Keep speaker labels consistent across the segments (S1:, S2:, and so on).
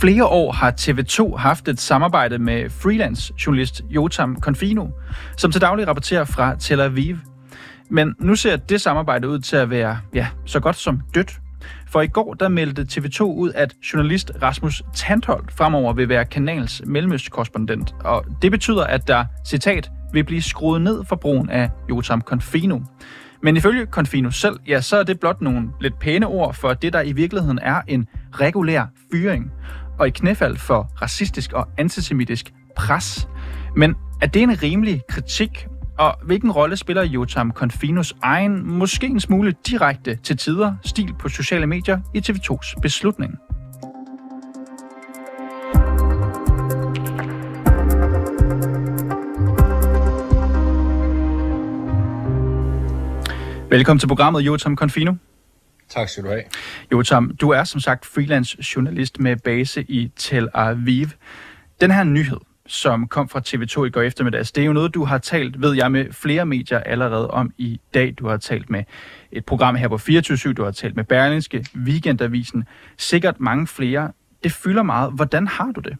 S1: Flere år har TV2 haft et samarbejde med freelance journalist Jotam Confino, som til daglig rapporterer fra Tel Aviv. Men nu ser det samarbejde ud til at være ja, så godt som dødt. For i går der meldte TV2 ud, at journalist Rasmus Tandholt fremover vil være kanals mellemøstkorrespondent. Og det betyder, at der, citat, vil blive skruet ned for brugen af Jotam Confino. Men ifølge Confino selv, ja, så er det blot nogle lidt pæne ord for det, der i virkeligheden er en regulær fyring. Og i knæfald for racistisk og antisemitisk pres. Men er det en rimelig kritik? Og hvilken rolle spiller Jotam Confinos egen, måske en smule direkte til tider, stil på sociale medier i TV2's beslutning? Velkommen til programmet, Jotam Confino.
S2: Tak skal du have.
S1: Jotam, du er som sagt freelance journalist med base i Tel Aviv. Den her nyhed, som kom fra TV2 i går eftermiddags, det er jo noget, du har talt, ved jeg, med flere medier allerede om i dag. Du har talt med et program her på 24 du har talt med Berlingske, Weekendavisen, sikkert mange flere. Det fylder meget. Hvordan har du det?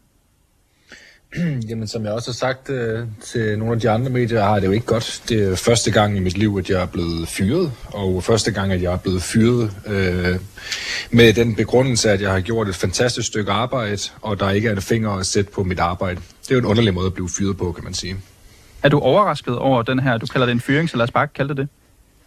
S2: Jamen, som jeg også har sagt øh, til nogle af de andre medier, har det jo ikke godt. Det er første gang i mit liv, at jeg er blevet fyret, og første gang, at jeg er blevet fyret øh, med den begrundelse, at jeg har gjort et fantastisk stykke arbejde, og der ikke er en finger at sætte på mit arbejde. Det er jo en underlig måde at blive fyret på, kan man sige.
S1: Er du overrasket over den her, du kalder det en fyring, så lad os bare kalde det det?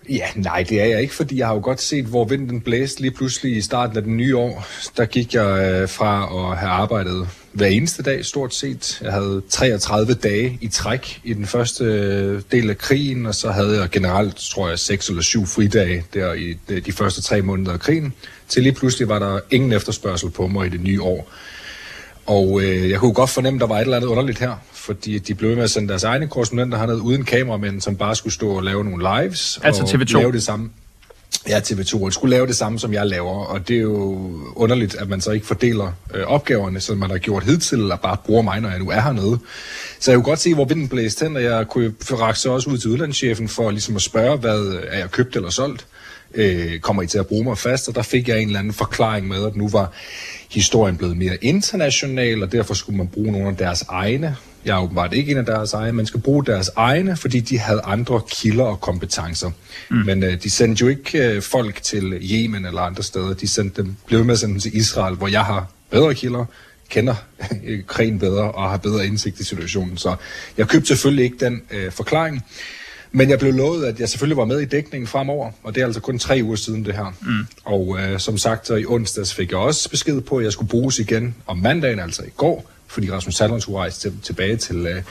S2: Ja, nej, det er jeg ikke, fordi jeg har jo godt set, hvor vinden blæste lige pludselig i starten af den nye år. Der gik jeg øh, fra at have arbejdet hver eneste dag stort set. Jeg havde 33 dage i træk i den første øh, del af krigen, og så havde jeg generelt, tror jeg, 6 eller 7 fridage der i de første tre måneder af krigen. Til lige pludselig var der ingen efterspørgsel på mig i det nye år. Og øh, jeg kunne godt fornemme, at der var et eller andet underligt her, fordi de blev med at sende deres egne korrespondenter herned uden kameramænd, som bare skulle stå og lave nogle lives.
S1: Altså
S2: og
S1: TV2?
S2: Lave det samme. Ja, TV2. Skulle lave det samme, som jeg laver. Og det er jo underligt, at man så ikke fordeler øh, opgaverne, som man har gjort hidtil, eller bare bruger mig, når jeg nu er hernede. Så jeg kunne godt se, hvor vinden blæste hen, og jeg kunne række så også ud til udlandschefen for ligesom at spørge, hvad er jeg købt eller solgt? Øh, kommer I til at bruge mig fast? Og der fik jeg en eller anden forklaring med, at nu var historien blevet mere international, og derfor skulle man bruge nogle af deres egne. Jeg er åbenbart ikke en af deres egne, man skal bruge deres egne, fordi de havde andre kilder og kompetencer. Mm. Men øh, de sendte jo ikke øh, folk til Yemen eller andre steder. De sendte dem, blev med at sende dem til Israel, hvor jeg har bedre kilder, kender krigen bedre og har bedre indsigt i situationen. Så jeg købte selvfølgelig ikke den øh, forklaring. Men jeg blev lovet, at jeg selvfølgelig var med i dækningen fremover, og det er altså kun tre uger siden det her. Mm. Og øh, som sagt, så i onsdags fik jeg også besked på, at jeg skulle bruges igen om mandagen, altså i går, fordi Rasmus Sallund skulle rejse til, tilbage til, øh,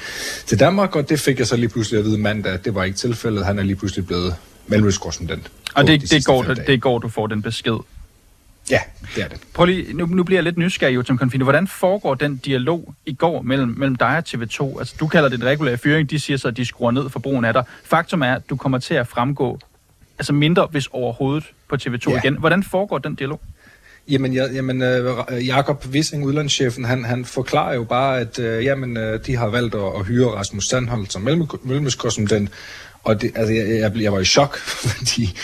S2: til Danmark, og det fik jeg så lige pludselig at vide mandag, det var ikke tilfældet. Han er lige pludselig blevet mellemøstkorrespondent.
S1: Og det, de det, går, det går, du får den besked.
S2: Ja, det er det.
S1: Prøv lige, nu, nu bliver jeg lidt nysgerrig, Jotam Confino. Hvordan foregår den dialog i går mellem, mellem dig og TV2? Altså, du kalder det en regulær fyring, de siger så, at de skruer ned for brugen af dig. Faktum er, at du kommer til at fremgå altså mindre, hvis overhovedet, på TV2 ja. igen. Hvordan foregår den dialog?
S2: Jamen, ja, jamen uh, Jakob Wissing, udlandschefen, han, han forklarer jo bare, at uh, jamen, uh, de har valgt at, at hyre Rasmus Sandholt som mellemøstkorrespondent, og det, altså, jeg, jeg, jeg var i chok, fordi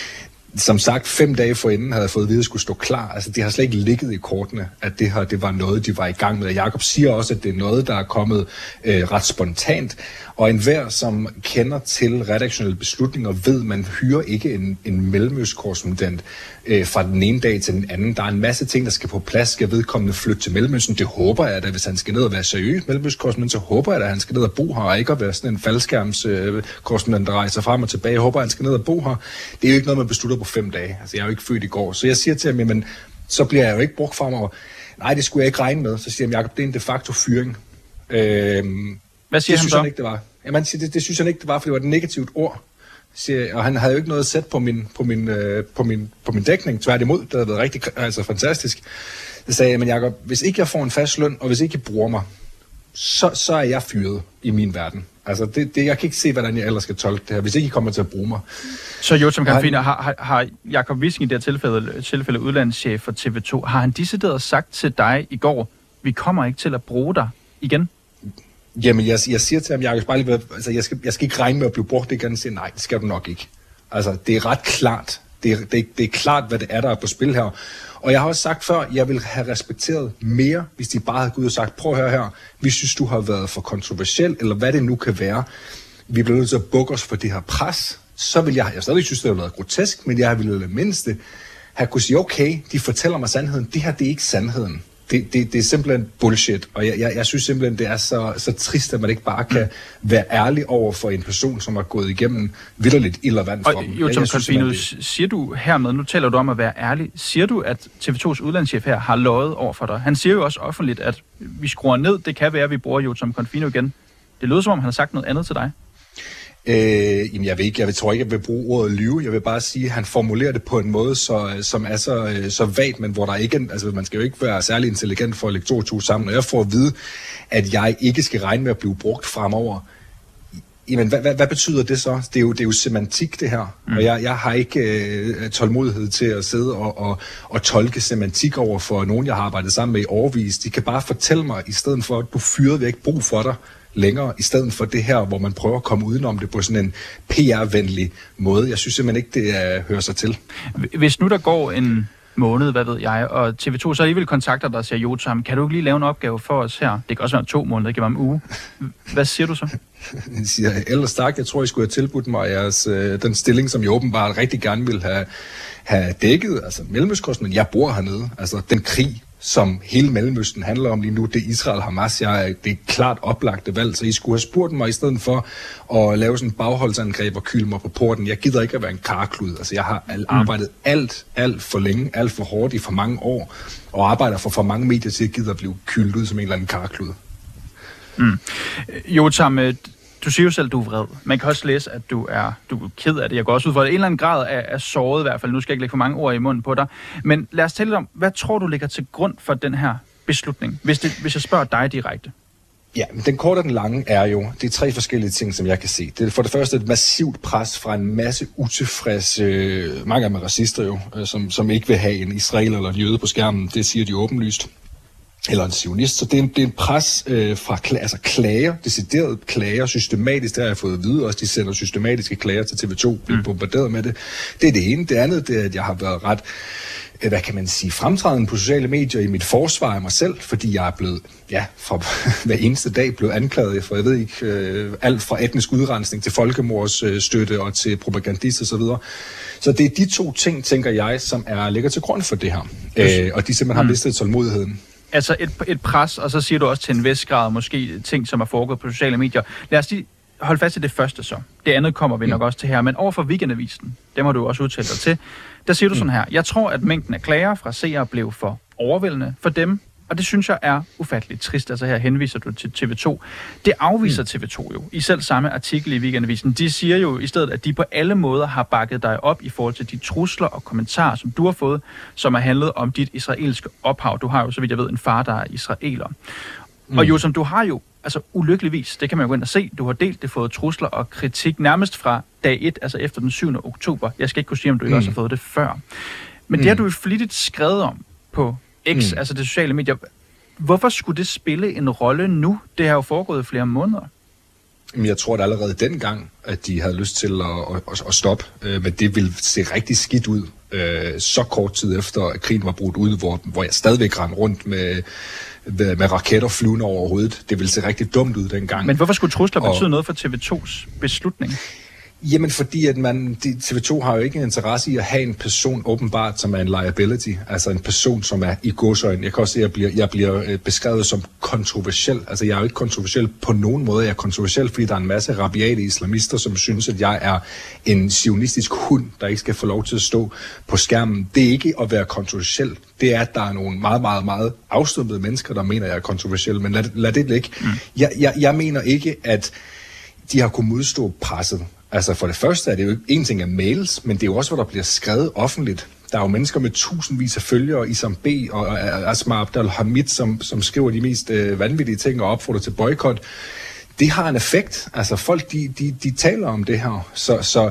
S2: som sagt, fem dage forinden havde jeg fået at vide, at skulle stå klar. Altså, det har slet ikke ligget i kortene, at det her det var noget, de var i gang med. Jakob siger også, at det er noget, der er kommet øh, ret spontant. Og enhver, som kender til redaktionelle beslutninger, ved, man hyrer ikke en, en mellemøstkorrespondent øh, fra den ene dag til den anden. Der er en masse ting, der skal på plads. Skal vedkommende flytte til Mellemøsten? Det håber jeg da, hvis han skal ned og være seriøs mellemøstkorrespondent, så håber jeg da, at han skal ned og bo her, og ikke at være sådan en faldskærmskorrespondent, øh, der rejser frem og tilbage. Jeg håber, at han skal ned og bo her. Det er jo ikke noget, man beslutter på fem dage. Altså, jeg er jo ikke født i går. Så jeg siger til ham, men så bliver jeg jo ikke brugt fremover. Nej, det skulle jeg ikke regne med. Så siger han, Jacob, det er en de facto fyring.
S1: Øhm, Hvad siger
S2: det
S1: han
S2: synes
S1: så?
S2: Han ikke, det var. Jamen, det, det synes han ikke, det var, for det var et negativt ord. Siger, og han havde jo ikke noget sætte på min, på min, øh, på min, på min dækning. Tværtimod, det havde været rigtig altså, fantastisk. Så sagde jeg, men Jacob, hvis ikke jeg får en fast løn, og hvis ikke I bruger mig, så, så er jeg fyret i min verden. Altså, det, det, jeg kan ikke se, hvordan jeg ellers skal tolke det her, hvis ikke I kommer til at bruge mig.
S1: Så Jotam Karfiner, har, har, har Jacob Wissing i det her tilfælde, tilfælde udlandschef for TV2, har han decideret sagt til dig i går, vi kommer ikke til at bruge dig igen?
S2: Jamen, jeg, jeg siger til ham, Jacob, bare lige, altså, jeg, skal, jeg skal ikke regne med at blive brugt igen. Han siger, nej, det skal du nok ikke. Altså, det er ret klart, Det, det, det er klart, hvad det er, der er på spil her. Og jeg har også sagt før, jeg vil have respekteret mere, hvis de bare havde gået ud og sagt, prøv at høre her, vi synes, du har været for kontroversiel, eller hvad det nu kan være. Vi bliver nødt til at bukke os for det her pres. Så vil jeg, jeg stadig synes, det har været grotesk, men jeg ville det mindste have kunne sige, okay, de fortæller mig sandheden. Det her, det er ikke sandheden det, det, det er simpelthen bullshit, og jeg, jeg, jeg synes simpelthen, det er så, så trist, at man ikke bare kan være ærlig over for en person, som har gået igennem vidderligt ild og vand for
S1: og,
S2: dem.
S1: Jo, Tom Confino, siger du hermed, nu taler du om at være ærlig, siger du, at TV2's udlandschef her har løjet over for dig? Han siger jo også offentligt, at vi skruer ned, det kan være, at vi bruger jo Tom Confino igen. Det lyder som om, han har sagt noget andet til dig.
S2: Øh, jamen jeg ved ikke, jeg tror ikke, jeg vil bruge ordet lyve. Jeg vil bare sige, at han formulerer det på en måde, så, som er så, så vagt, men hvor der ikke, altså man skal jo ikke være særlig intelligent for at lægge to og to sammen. Og jeg får at vide, at jeg ikke skal regne med at blive brugt fremover, Jamen, hvad, hvad, hvad betyder det så? Det er jo, det er jo semantik, det her. Mm. Og jeg, jeg har ikke øh, tålmodighed til at sidde og, og, og tolke semantik over for nogen, jeg har arbejdet sammen med i overvis. De kan bare fortælle mig, i stedet for, at du fyrede, vi ikke brug for dig længere, i stedet for det her, hvor man prøver at komme udenom det på sådan en PR-venlig måde. Jeg synes simpelthen ikke, det uh, hører sig til.
S1: Hvis nu der går en måned, hvad ved jeg, og TV2 så alligevel kontakter dig og siger, Jotam, kan du ikke lige lave en opgave for os her? Det kan også være to måneder, det kan være en uge. Hvad siger du så?
S2: Jeg siger, ellers tak, jeg tror, I skulle have tilbudt mig jeres, øh, den stilling, som jeg åbenbart rigtig gerne vil have, have dækket, altså Mellemøstkosten, men jeg bor hernede. Altså den krig, som hele Mellemøsten handler om lige nu, det er Israel-Hamas. Jeg, det er klart oplagte valg, så I skulle have spurgt mig i stedet for at lave sådan en bagholdsangreb og kylde mig på porten. Jeg gider ikke at være en karklud. Altså, jeg har mm. arbejdet alt, alt for længe, alt for hårdt i for mange år, og arbejder for for mange medier til at gide at blive kyldt ud som en eller anden karklud.
S1: Mm. Jotam, øh, du siger jo selv, at du er vred. Man kan også læse, at du er, du er ked af det. Jeg går også ud for, at en eller anden grad er, er såret i hvert fald. Nu skal jeg ikke lægge for mange ord i munden på dig. Men lad os tale lidt om, hvad tror du ligger til grund for den her beslutning? Hvis, det, hvis jeg spørger dig direkte.
S2: Ja, men den korte og den lange er jo, det er tre forskellige ting, som jeg kan se. Det er for det første et massivt pres fra en masse utilfredse, øh, mange af dem er racister jo, øh, som, som ikke vil have en israeler eller en jøde på skærmen. Det siger de åbenlyst eller en sionist. Så det er en, det er en pres øh, fra altså klager, decideret klager, systematisk, det har jeg fået at vide også, de sender systematiske klager til TV2, bliver mm. bombarderet med det. Det er det ene. Det andet, det er, at jeg har været ret øh, hvad kan man sige, fremtrædende på sociale medier i mit forsvar af mig selv, fordi jeg er blevet, ja, fra hver eneste dag blevet anklaget for, jeg ved ikke, øh, alt fra etnisk udrensning til folkemordsstøtte øh, og til propagandist osv. Så, videre. så det er de to ting, tænker jeg, som er ligger til grund for det her. Øh, og de simpelthen har mm. mistet tålmodigheden
S1: altså et, et pres, og så siger du også til en vis grad måske ting, som er foregået på sociale medier. Lad os lige holde fast i det første så. Det andet kommer vi nok også til her. Men over for Weekendavisen, det må du også udtale dig til, der siger du sådan her. Jeg tror, at mængden af klager fra seere blev for overvældende for dem, og det synes jeg er ufatteligt trist. Altså her henviser du til TV2. Det afviser mm. TV2 jo. I selv samme artikel i Weekendavisen. De siger jo i stedet, at de på alle måder har bakket dig op i forhold til de trusler og kommentarer, som du har fået, som har handlet om dit israelske ophav. Du har jo, så vidt jeg ved, en far, der er israeler. Mm. Og jo, som du har jo, altså ulykkeligvis, det kan man jo gå ind og se, du har delt det, fået trusler og kritik nærmest fra dag 1, altså efter den 7. oktober. Jeg skal ikke kunne sige, om du ikke mm. også har fået det før. Men mm. det har du jo flittigt skrevet om på X, mm. altså det sociale medier. Hvorfor skulle det spille en rolle nu? Det har jo foregået i flere måneder.
S2: Jeg tror at allerede dengang, at de havde lyst til at, at, at stoppe, øh, men det ville se rigtig skidt ud øh, så kort tid efter, at krigen var brudt ud, hvor, hvor jeg stadigvæk rendte rundt med, med, med raketter flyvende over hovedet. Det ville se rigtig dumt ud dengang.
S1: Men hvorfor skulle trusler og, betyde noget for TV2's beslutning?
S2: Jamen fordi, at man, TV2 har jo ikke en interesse i at have en person åbenbart, som er en liability, altså en person, som er i godsøjne. Jeg kan også se, at jeg bliver, jeg bliver øh, beskrevet som kontroversiel. Altså jeg er jo ikke kontroversiel på nogen måde. Jeg er kontroversiel, fordi der er en masse rabiate islamister, som synes, at jeg er en sionistisk hund, der ikke skal få lov til at stå på skærmen. Det er ikke at være kontroversiel. Det er, at der er nogle meget, meget, meget afstumpede mennesker, der mener, at jeg er kontroversiel. Men lad, lad det ligge. Mm. Jeg, jeg, jeg mener ikke, at de har kunnet modstå presset. Altså for det første er det jo en ting af mails, men det er jo også, hvor der bliver skrevet offentligt. Der er jo mennesker med tusindvis af følgere, Isam B. og Asma Abdel Hamid, som, som skriver de mest øh, vanvittige ting og opfordrer til boykot. Det har en effekt. Altså folk, de, de, de taler om det her. Så, så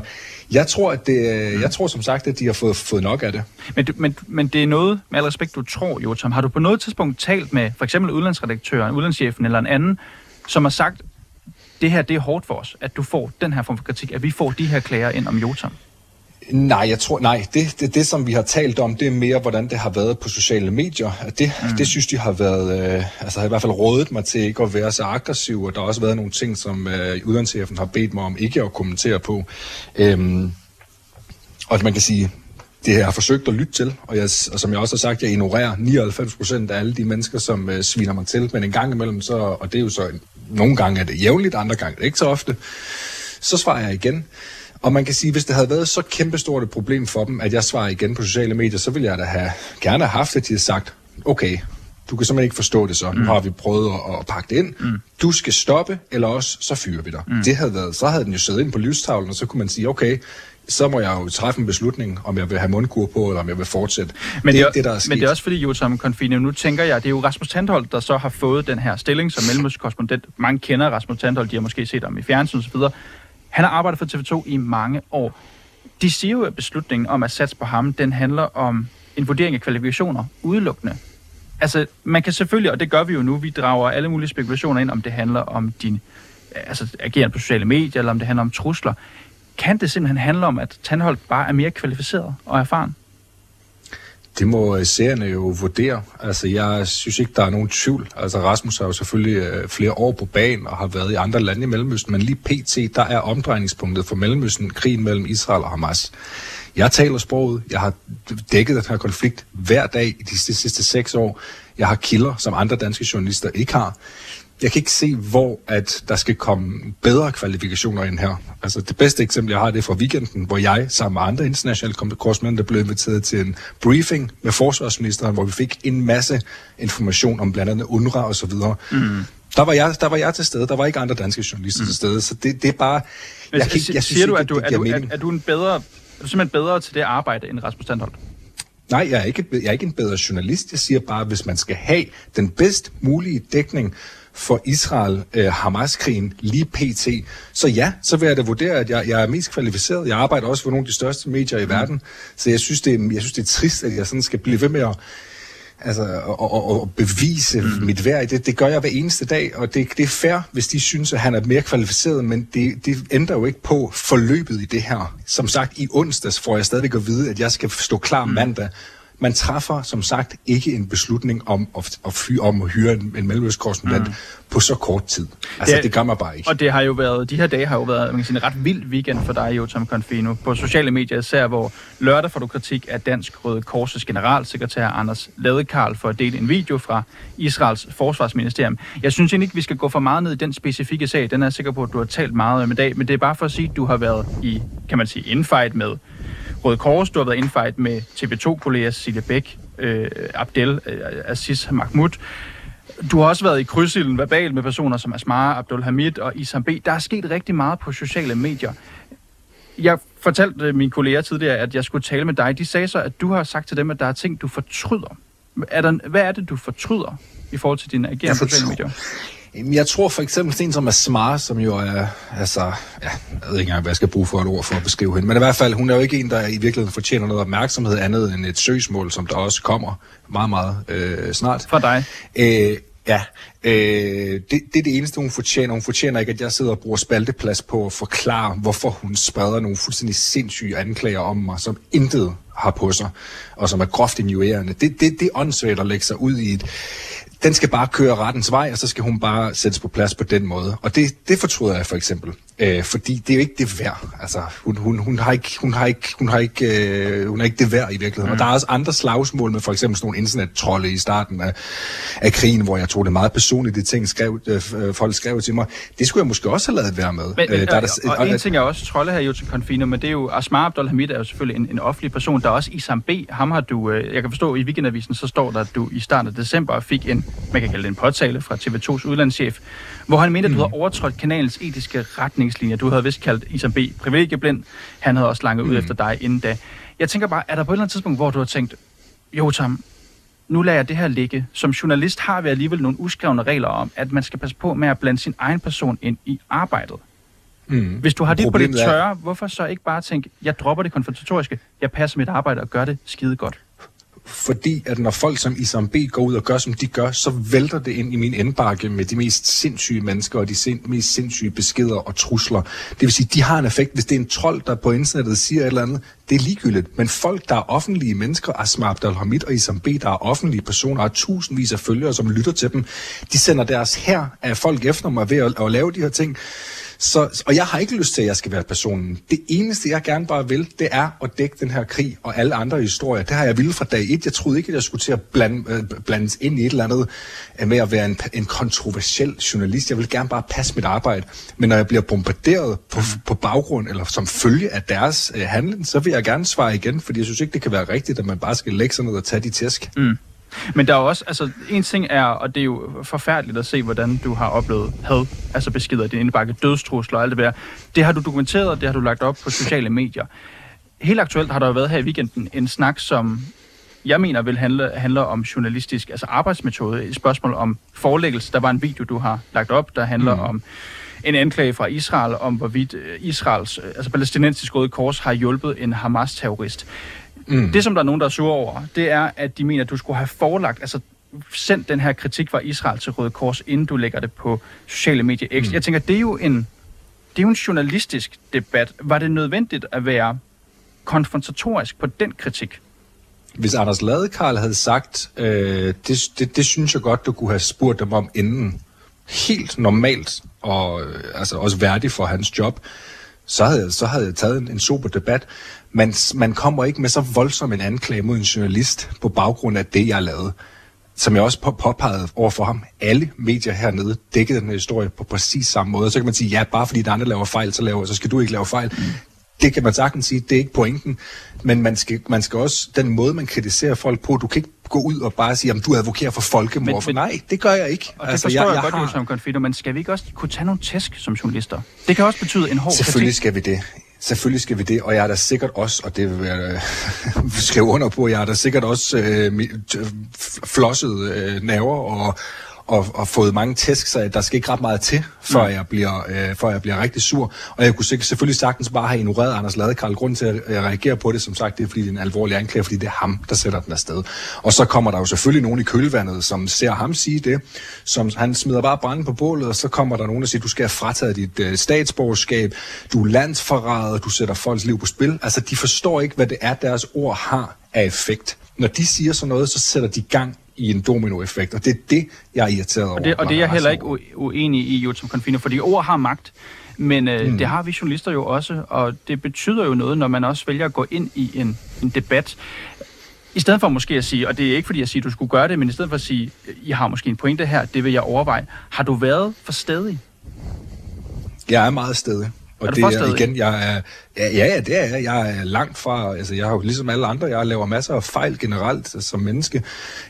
S2: jeg tror, at det, øh, jeg tror som sagt, at de har fået, fået nok af det.
S1: Men, men, men det er noget, med al respekt, du tror, Jotam. Har du på noget tidspunkt talt med for eksempel udlandsredaktøren, udlandschefen eller en anden, som har sagt, det her det er hårdt for os, at du får den her form for kritik, at vi får de her klager ind om Jotam?
S2: Nej, jeg tror, nej, det, det, det som vi har talt om, det er mere, hvordan det har været på sociale medier. Det, mm. det synes de har været, øh, altså har i hvert fald rådet mig til ikke at være så aggressiv, og der har også været nogle ting, som øh, uddannelseschefen har bedt mig om ikke at kommentere på. Øhm, og man kan sige, det har jeg forsøgt at lytte til, og, jeg, og som jeg også har sagt, jeg ignorerer 99 procent af alle de mennesker, som øh, sviner mig til, men en gang imellem, så, og det er jo så, nogle gange er det jævnligt, andre gange er det ikke så ofte, så svarer jeg igen. Og man kan sige, hvis det havde været så kæmpestort et problem for dem, at jeg svarer igen på sociale medier, så ville jeg da have, gerne haft, at de havde sagt, okay, du kan simpelthen ikke forstå det så. Nu mm. har vi prøvet at, at pakke det ind. Mm. Du skal stoppe, eller også så fyrer vi dig. Mm. Det havde været, så havde den jo siddet ind på lystavlen, og så kunne man sige, okay, så må jeg jo træffe en beslutning, om jeg vil have mundkur på, eller om jeg vil fortsætte.
S1: Men det, er det, der er sket. Men det er også fordi, Jotam Confine, nu tænker jeg, det er jo Rasmus Tandholt, der så har fået den her stilling som mellemøstkorrespondent. Mange kender Rasmus Tandholt, de har måske set ham i fjernsyn osv. Han har arbejdet for TV2 i mange år. De siger jo, at beslutningen om at satse på ham, den handler om en vurdering af kvalifikationer udelukkende. Altså, man kan selvfølgelig, og det gør vi jo nu, vi drager alle mulige spekulationer ind, om det handler om din altså, agerende på sociale medier, eller om det handler om trusler. Kan det simpelthen handle om, at Tandholt bare er mere kvalificeret og erfaren?
S2: Det må øh, seerne jo vurdere. Altså, jeg synes ikke, der er nogen tvivl. Altså, Rasmus har jo selvfølgelig øh, flere år på banen og har været i andre lande i Mellemøsten, men lige pt., der er omdrejningspunktet for Mellemøsten krigen mellem Israel og Hamas. Jeg taler sproget. Jeg har dækket den her konflikt hver dag i de sidste seks år. Jeg har kilder, som andre danske journalister ikke har jeg kan ikke se, hvor at der skal komme bedre kvalifikationer ind her. Altså det bedste eksempel, jeg har, det er fra weekenden, hvor jeg sammen med andre internationale korrespondenter blev inviteret til en briefing med forsvarsministeren, hvor vi fik en masse information om blandt andet UNRWA og så videre. Mm. Der var, jeg, der var jeg til stede, der var ikke andre danske journalister mm. til stede, så det, det er bare...
S1: Jeg, jeg, kan ikke, jeg synes siger du, at du, er, du, er, er, du en bedre, er du simpelthen bedre til det arbejde end Rasmus Tandholt?
S2: Nej, jeg er, ikke, jeg er ikke en bedre journalist. Jeg siger bare, at hvis man skal have den bedst mulige dækning for Israel-Hamas-krigen øh, lige pt. Så ja, så vil jeg da vurdere, at jeg, jeg er mest kvalificeret. Jeg arbejder også for nogle af de største medier i mm. verden, så jeg synes, det er, jeg synes, det er trist, at jeg sådan skal blive ved med at altså, og, og, og bevise mm. mit værd. Det, det gør jeg hver eneste dag, og det, det er fair, hvis de synes, at han er mere kvalificeret, men det, det ændrer jo ikke på forløbet i det her. Som sagt, i onsdags får jeg stadig at vide, at jeg skal stå klar mm. Man træffer som sagt ikke en beslutning om at, at, fyre, om at hyre en, en mellemøstkorrespondent mm. på så kort tid. Altså, det, det gør man bare ikke.
S1: Og det har jo været, de her dage har jo været man kan sige, en ret vild weekend for dig, Jotam Confino. På sociale medier især, hvor lørdag får du kritik af Dansk Røde Korses generalsekretær Anders Ladekarl for at dele en video fra Israels forsvarsministerium. Jeg synes egentlig ikke, vi skal gå for meget ned i den specifikke sag. Den er jeg sikker på, at du har talt meget om i dag, men det er bare for at sige, at du har været i, kan man sige, infight med Røde Kors, du har været infight med TV2-kolleger Cecilie Bæk, øh, Abdel øh, Aziz Mahmoud. Du har også været i krydsilden verbal med personer som Asmar Abdul Hamid og Isam B. Der er sket rigtig meget på sociale medier. Jeg fortalte mine kolleger tidligere, at jeg skulle tale med dig. De sagde så, at du har sagt til dem, at der er ting, du fortryder. Er der, hvad er det, du fortryder i forhold til dine agerende på sociale medier?
S2: Jeg tror for eksempel en som er smart, som jo er, altså, ja, jeg ved ikke engang, hvad jeg skal bruge for et ord for at beskrive hende, men i hvert fald, hun er jo ikke en, der i virkeligheden fortjener noget opmærksomhed andet end et søgsmål, som der også kommer meget, meget øh, snart.
S1: For dig?
S2: Øh, Ja, øh, det, det er det eneste, hun fortjener. Hun fortjener ikke, at jeg sidder og bruger spalteplads på at forklare, hvorfor hun spreder nogle fuldstændig sindssyge anklager om mig, som intet har på sig, og som er groft injurerende. Det, det, det er åndssvagt at lægge sig ud i et, den skal bare køre rettens vej, og så skal hun bare sættes på plads på den måde. Og det, det fortryder jeg for eksempel. Øh, fordi det er jo ikke det værd. Altså, hun, hun, hun, har ikke, hun, har ikke, hun, har ikke, øh, hun har ikke det værd i virkeligheden. Mm. Og der er også andre slagsmål med for eksempel sådan nogle internettrolde i starten af, af krigen, hvor jeg tog det meget personligt, de ting skrev, øh, øh folk skrev til mig. Det skulle jeg måske også have lavet være med.
S1: Men, øh, der er der, og, og, en ting er også trolde her, Jutta Confino, men det er jo Asmar Abdul Hamid er jo selvfølgelig en, en offentlig person. Der er også Isam B. Ham har du, øh, jeg kan forstå, i weekendavisen, så står der, at du i starten af december fik en, man kan kalde det en påtale fra TV2's udlandschef, hvor han mente, at du mm. havde overtrådt kanalens etiske retningslinjer. Du havde vist kaldt Isam B. privilegieblind. Han havde også langet mm. ud efter dig inden da. Jeg tænker bare, er der på et eller andet tidspunkt, hvor du har tænkt, jo Tom, nu lader jeg det her ligge. Som journalist har vi alligevel nogle uskrevne regler om, at man skal passe på med at blande sin egen person ind i arbejdet. Mm. Hvis du har det på det tørre, hvorfor så ikke bare tænke, jeg dropper det konfrontatoriske, jeg passer mit arbejde og gør det skide godt?
S2: Fordi at når folk som Isam B. går ud og gør, som de gør, så vælter det ind i min indbakke med de mest sindssyge mennesker og de sind, mest sindssyge beskeder og trusler. Det vil sige, de har en effekt. Hvis det er en trold, der på internettet siger et eller andet, det er ligegyldigt. Men folk, der er offentlige mennesker, Asma Abdel Hamid og Isam B., der er offentlige personer, og tusindvis af følgere, som lytter til dem, de sender deres her af folk efter mig ved at, at lave de her ting. Så, og jeg har ikke lyst til, at jeg skal være personen. Det eneste, jeg gerne bare vil, det er at dække den her krig og alle andre historier. Det har jeg ville fra dag et. Jeg troede ikke, at jeg skulle til at blande, øh, blandes ind i et eller andet øh, med at være en, en kontroversiel journalist. Jeg vil gerne bare passe mit arbejde. Men når jeg bliver bombarderet på, på baggrund eller som følge af deres øh, handling, så vil jeg gerne svare igen, fordi jeg synes ikke, det kan være rigtigt, at man bare skal lægge sig ned og tage de tæsk. Mm.
S1: Men der er også, altså en ting er, og det er jo forfærdeligt at se, hvordan du har oplevet had, altså beskeder din indbakke, dødstrusler og alt det der. Det har du dokumenteret, det har du lagt op på sociale medier. Helt aktuelt har der jo været her i weekenden en snak, som jeg mener vil handle, handle om journalistisk, altså arbejdsmetode. Et spørgsmål om forelæggelse. Der var en video, du har lagt op, der handler mm. om en anklage fra Israel om, hvorvidt øh, Israels, øh, altså palæstinensisk røde kors, har hjulpet en Hamas-terrorist. Mm. Det, som der er nogen, der er sure over, det er, at de mener, at du skulle have forelagt, altså sendt den her kritik fra Israel til Røde Kors, inden du lægger det på sociale medier X. Mm. Jeg tænker, det er jo en, det er jo en journalistisk debat. Var det nødvendigt at være konfrontatorisk på den kritik?
S2: Hvis Anders Ladekarl havde sagt, øh, det, det, det synes jeg godt, du kunne have spurgt dem om inden. Helt normalt, og øh, altså også værdigt for hans job, så havde, så havde jeg taget en, en super debat. Man, man kommer ikke med så voldsom en anklage mod en journalist på baggrund af det, jeg lavede. Som jeg også påpegede over for ham. Alle medier hernede dækkede den her historie på præcis samme måde. Så kan man sige, ja, bare fordi der andre laver fejl, så, laver, så skal du ikke lave fejl. Mm. Det kan man sagtens sige, det er ikke pointen. Men man skal, man skal også, den måde man kritiserer folk på, du kan ikke gå ud og bare sige, at du advokerer for folkemord. Men, for nej, det gør jeg ikke.
S1: Og det altså, forstår jeg, jeg, jeg godt, har... som konfident, men skal vi ikke også kunne tage nogle tæsk som journalister? Det kan også betyde en hård
S2: Selvfølgelig kritik. skal vi det. Selvfølgelig skal vi det, og jeg er da sikkert også, og det vil jeg skrive under på, jeg er da sikkert også øh, flosset øh, naver og, og, og fået mange tæsk, så der skal ikke ret meget til, før, mm. jeg, bliver, øh, før jeg bliver rigtig sur. Og jeg kunne selvfølgelig sagtens bare have ignoreret Anders Ladekarl. Grund til, at jeg reagerer på det, som sagt, det er fordi, det er en alvorlig anklage, fordi det er ham, der sætter den afsted. Og så kommer der jo selvfølgelig nogen i kølvandet, som ser ham sige det, som han smider bare branden på bålet, og så kommer der nogen, der siger, du skal have frataget dit øh, statsborgerskab, du er landsforræder, du sætter folks liv på spil. Altså, de forstår ikke, hvad det er, deres ord har af effekt. Når de siger sådan noget, så sætter de gang i en dominoeffekt, og det er det, jeg er irriteret over.
S1: Og det, og det er jeg heller ikke uenig i, Jotam Confino, fordi ord har magt, men øh, mm. det har vi journalister jo også, og det betyder jo noget, når man også vælger at gå ind i en, en debat. I stedet for måske at sige, og det er ikke fordi jeg siger, at du skulle gøre det, men i stedet for at sige, I har måske en pointe her, det vil jeg overveje. Har du været for stedig?
S2: Jeg er meget stedig. Og er det er igen, jeg er, ja, ja, det er jeg. Jeg er langt fra, altså jeg har jo ligesom alle andre, jeg laver masser af fejl generelt som menneske.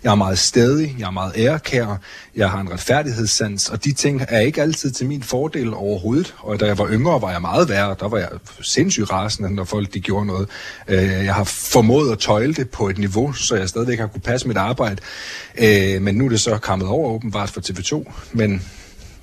S2: Jeg er meget stedig, jeg er meget ærekær, jeg har en retfærdighedssans, og de ting er ikke altid til min fordel overhovedet. Og da jeg var yngre, var jeg meget værre. Der var jeg sindssygt rasende, når folk de gjorde noget. Øh, jeg har formået at tøjle det på et niveau, så jeg stadigvæk har kunne passe mit arbejde. Øh, men nu er det så kommet over åbenbart for TV2. Men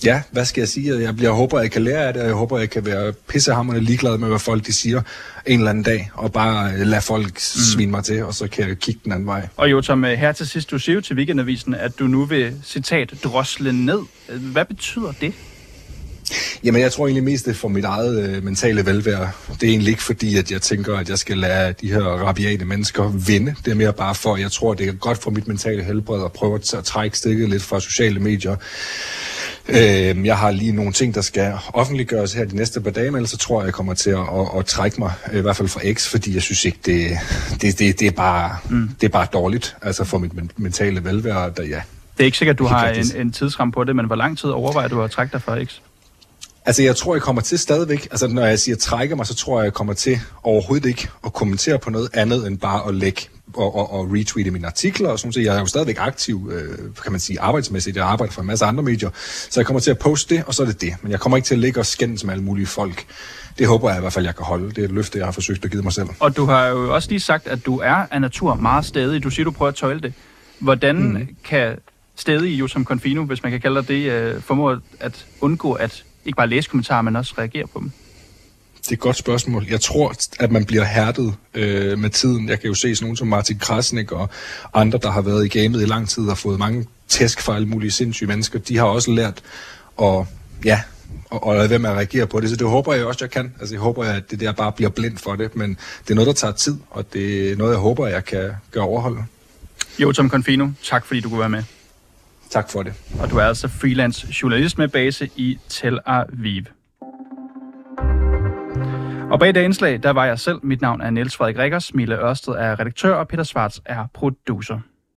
S2: ja, hvad skal jeg sige? Jeg, jeg håber, jeg kan lære af det, og jeg håber, jeg kan være pissehammerende ligeglad med, hvad folk de siger en eller anden dag, og bare øh, lade folk mm. svine mig til, og så kan jeg kigge den anden vej.
S1: Og jo, Tom, her til sidst, du siger jo til Weekendavisen, at du nu vil, citat, drosle ned. Hvad betyder det?
S2: Jamen, jeg tror egentlig mest, det er for mit eget øh, mentale velvære. Det er egentlig ikke fordi, at jeg tænker, at jeg skal lade de her rabiate mennesker vinde. Det er mere bare for, at jeg tror, det er godt for mit mentale helbred at prøve at, at trække stikket lidt fra sociale medier. Øh, jeg har lige nogle ting, der skal offentliggøres her de næste par dage, men så tror jeg, jeg kommer til at, at, at trække mig, i hvert fald fra X, fordi jeg synes ikke, det, det, det, det, er, bare, mm. det er bare dårligt altså for mit mentale velvære. Der, ja,
S1: det er ikke sikkert, at du har en, en tidsram på det, men hvor lang tid overvejer du at trække dig fra X?
S2: Altså, jeg tror, jeg kommer til stadigvæk, altså når jeg siger trækker mig, så tror jeg, jeg kommer til overhovedet ikke at kommentere på noget andet, end bare at lægge og, og, og retweete mine artikler og sådan noget. Jeg er jo stadigvæk aktiv, øh, kan man sige, arbejdsmæssigt. Jeg arbejder for en masse andre medier, så jeg kommer til at poste det, og så er det det. Men jeg kommer ikke til at ligge og skændes med alle mulige folk. Det håber jeg i hvert fald, jeg kan holde. Det er et løfte, jeg har forsøgt at give mig selv.
S1: Og du har jo også lige sagt, at du er af natur meget stadig. Du siger, du prøver at tøjle det. Hvordan mm. kan stadig jo som Confino, hvis man kan kalde det, øh, formå at undgå at ikke bare læse kommentarer, men også reagere på dem?
S2: Det er et godt spørgsmål. Jeg tror, at man bliver hærdet øh, med tiden. Jeg kan jo se sådan nogen som Martin Krasnik og andre, der har været i gamet i lang tid og fået mange tæsk for alle mulige sindssyge mennesker. De har også lært at, ja, og, og lade være med at reagere på det. Så det håber jeg også, jeg kan. Altså jeg håber, at det der bare bliver blind for det. Men det er noget, der tager tid, og det er noget, jeg håber, jeg kan gøre overholde.
S1: Jo, Tom Confino, tak fordi du kunne være med.
S2: Tak for det.
S1: Og du er altså freelance journalist med base i Tel Aviv. Og bag det indslag, der var jeg selv. Mit navn er Niels Frederik Rikkers, Mille Ørsted er redaktør, og Peter Svarts er producer.